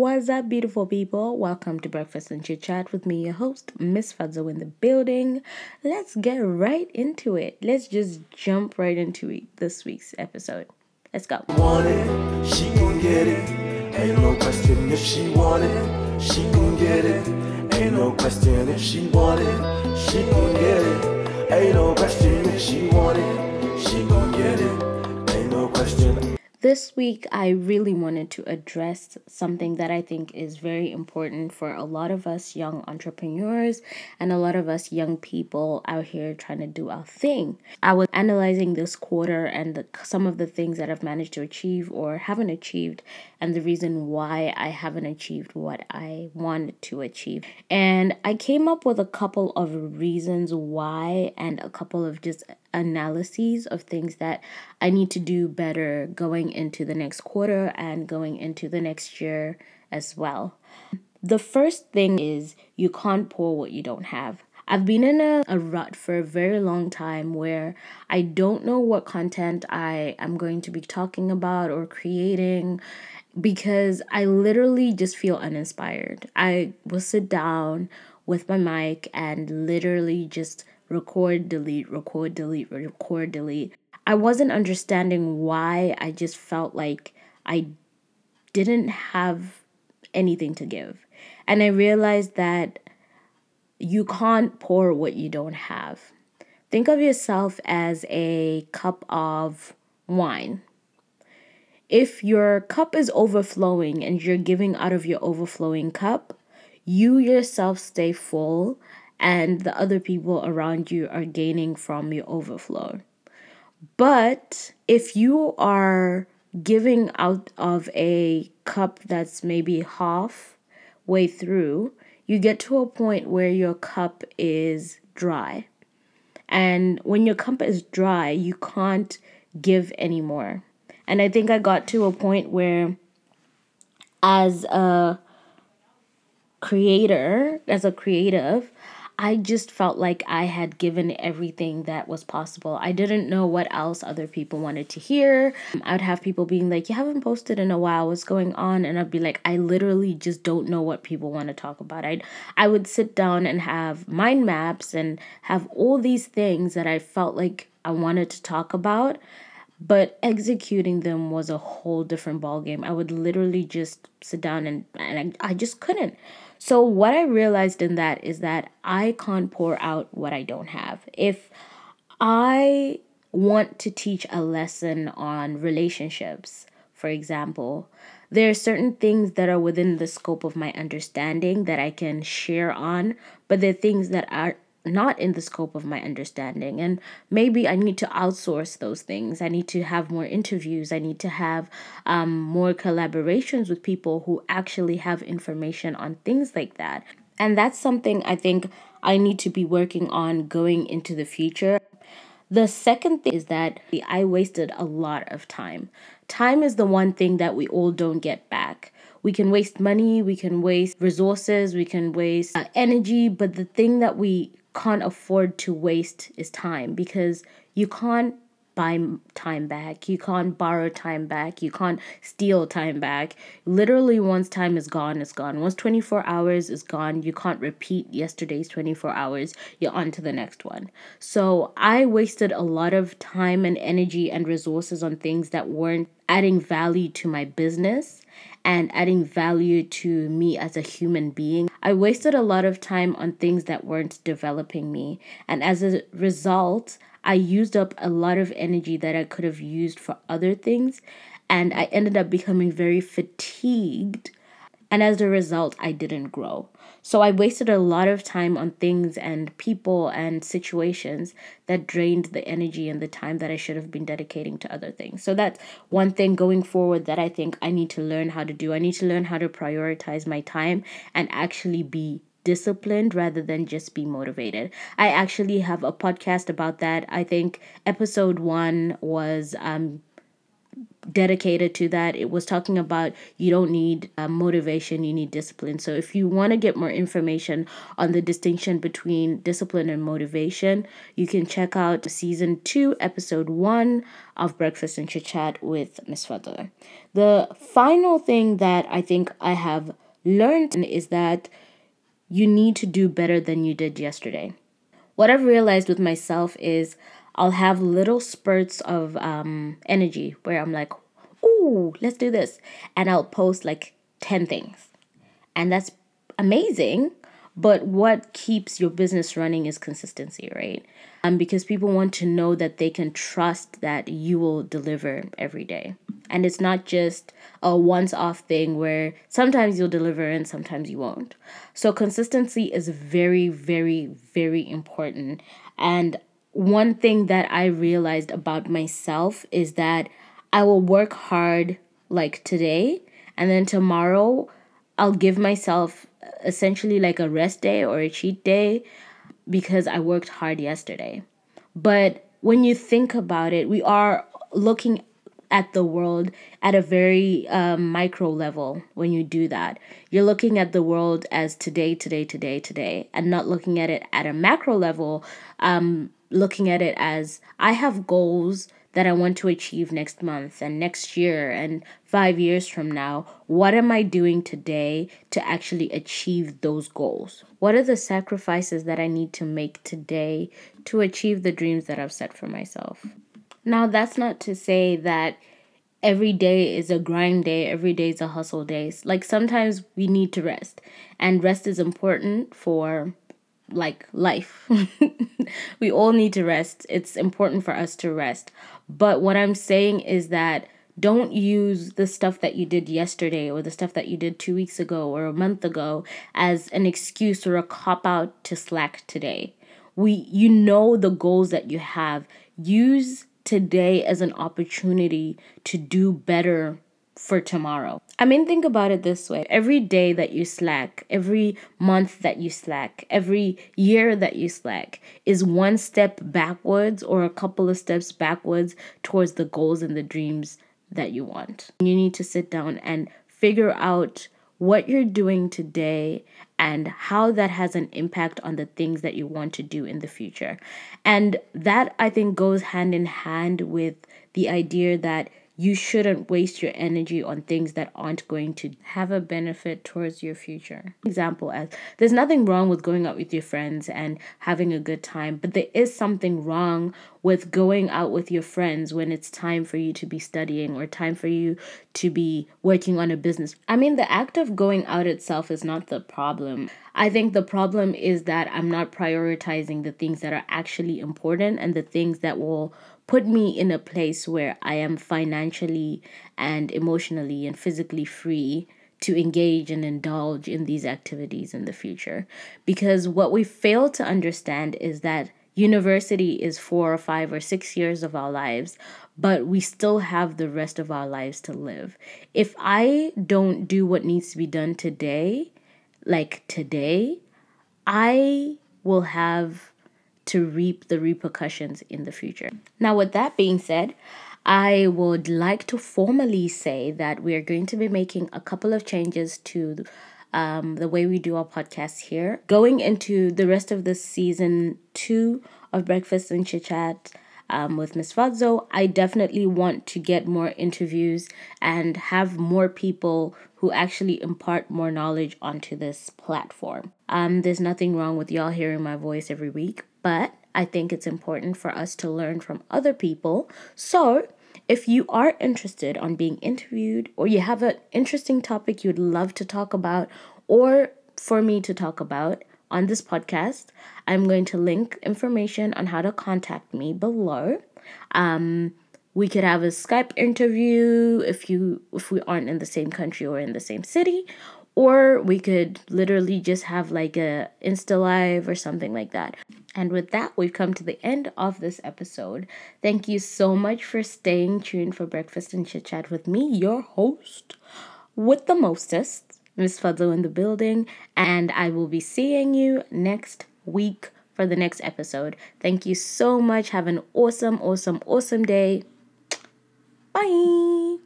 What's up, beautiful people? Welcome to Breakfast and Chit Chat with me, your host, Miss Fadzo in the building. Let's get right into it. Let's just jump right into it, this week's episode. Let's go. Want it, she get it. Ain't no question if she want it, she get it. Ain't no question if she want it, she get it. Ain't no question if she want it, she get it. Ain't no question. This week, I really wanted to address something that I think is very important for a lot of us young entrepreneurs and a lot of us young people out here trying to do our thing. I was analyzing this quarter and the, some of the things that I've managed to achieve or haven't achieved, and the reason why I haven't achieved what I wanted to achieve. And I came up with a couple of reasons why and a couple of just analyses of things that I need to do better going into the next quarter and going into the next year as well. The first thing is you can't pour what you don't have. I've been in a, a rut for a very long time where I don't know what content I am going to be talking about or creating because I literally just feel uninspired. I will sit down with my mic and literally just record, delete, record, delete, record, delete. I wasn't understanding why I just felt like I didn't have anything to give. And I realized that you can't pour what you don't have. Think of yourself as a cup of wine. If your cup is overflowing and you're giving out of your overflowing cup, you yourself stay full and the other people around you are gaining from your overflow. But if you are giving out of a cup that's maybe half way through, you get to a point where your cup is dry. And when your cup is dry, you can't give anymore. And I think I got to a point where, as a creator, as a creative, I just felt like I had given everything that was possible. I didn't know what else other people wanted to hear. I'd have people being like, You haven't posted in a while, what's going on? And I'd be like, I literally just don't know what people want to talk about. I'd, I would sit down and have mind maps and have all these things that I felt like I wanted to talk about but executing them was a whole different ballgame. I would literally just sit down and, and I, I just couldn't. So, what I realized in that is that I can't pour out what I don't have. If I want to teach a lesson on relationships, for example, there are certain things that are within the scope of my understanding that I can share on, but there are things that are not in the scope of my understanding. And maybe i need to outsource those things. I need to have more interviews. I need to have um, more collaborations with people who actually have information on things like that. And that's something i think i need to be working on going into the future. The second thing is that i wasted a lot of time. Time is the one thing that we all don't get back. We can waste money, we can waste resources, we can waste uh, energy, but the thing that we can't afford to waste is time because you can't buy time back. You can't borrow time back. You can't steal time back. Literally, once time is gone, it's gone. Once 24 hours is gone, you can't repeat yesterday's 24 hours. You're on to the next one. So, I wasted a lot of time and energy and resources on things that weren't adding value to my business and adding value to me as a human being. I wasted a lot of time on things that weren't developing me. And as a result, I used up a lot of energy that I could have used for other things. And I ended up becoming very fatigued. And as a result, I didn't grow. So I wasted a lot of time on things and people and situations that drained the energy and the time that I should have been dedicating to other things. So that's one thing going forward that I think I need to learn how to do. I need to learn how to prioritize my time and actually be disciplined rather than just be motivated. I actually have a podcast about that. I think episode 1 was um dedicated to that. It was talking about you don't need uh, motivation, you need discipline. So if you want to get more information on the distinction between discipline and motivation, you can check out season 2, episode 1 of Breakfast and Chit Chat with Miss Fadzo. The final thing that I think I have learned is that you need to do better than you did yesterday. What I've realized with myself is I'll have little spurts of um, energy where I'm like, ooh, let's do this. And I'll post like 10 things. And that's amazing. But what keeps your business running is consistency, right? Um, because people want to know that they can trust that you will deliver every day. And it's not just a once off thing where sometimes you'll deliver and sometimes you won't. So, consistency is very, very, very important. And one thing that I realized about myself is that I will work hard like today, and then tomorrow I'll give myself essentially like a rest day or a cheat day because I worked hard yesterday. But when you think about it, we are looking at the world at a very um, micro level when you do that. You're looking at the world as today, today, today, today, and not looking at it at a macro level, um, looking at it as I have goals that I want to achieve next month and next year and five years from now. What am I doing today to actually achieve those goals? What are the sacrifices that I need to make today to achieve the dreams that I've set for myself? Now, that's not to say that every day is a grind day, every day is a hustle day. Like sometimes we need to rest, and rest is important for like life. we all need to rest. It's important for us to rest. But what I'm saying is that don't use the stuff that you did yesterday or the stuff that you did two weeks ago or a month ago as an excuse or a cop out to slack today. We you know the goals that you have. Use today as an opportunity to do better for tomorrow. I mean, think about it this way every day that you slack, every month that you slack, every year that you slack is one step backwards or a couple of steps backwards towards the goals and the dreams that you want. You need to sit down and figure out what you're doing today and how that has an impact on the things that you want to do in the future. And that I think goes hand in hand with the idea that you shouldn't waste your energy on things that aren't going to have a benefit towards your future. Example as there's nothing wrong with going out with your friends and having a good time, but there is something wrong with going out with your friends when it's time for you to be studying or time for you to be working on a business. I mean, the act of going out itself is not the problem. I think the problem is that I'm not prioritizing the things that are actually important and the things that will put me in a place where I am financially and emotionally and physically free to engage and indulge in these activities in the future. Because what we fail to understand is that university is four or five or six years of our lives, but we still have the rest of our lives to live. If I don't do what needs to be done today, like today, I will have to reap the repercussions in the future. Now, with that being said, I would like to formally say that we are going to be making a couple of changes to um, the way we do our podcast here. Going into the rest of the season two of Breakfast and Chit Chat um, with Miss Fadzo, I definitely want to get more interviews and have more people who actually impart more knowledge onto this platform. Um, there's nothing wrong with y'all hearing my voice every week, but I think it's important for us to learn from other people. So, if you are interested on being interviewed or you have an interesting topic you'd love to talk about or for me to talk about on this podcast, I'm going to link information on how to contact me below. Um, we could have a Skype interview if you if we aren't in the same country or in the same city or we could literally just have like a insta live or something like that and with that we've come to the end of this episode. Thank you so much for staying tuned for breakfast and chit chat with me your host with the mostest miss fadzo in the building. And i will be seeing you next week for the next episode. Thank you so much. Have an awesome awesome awesome day. Bye.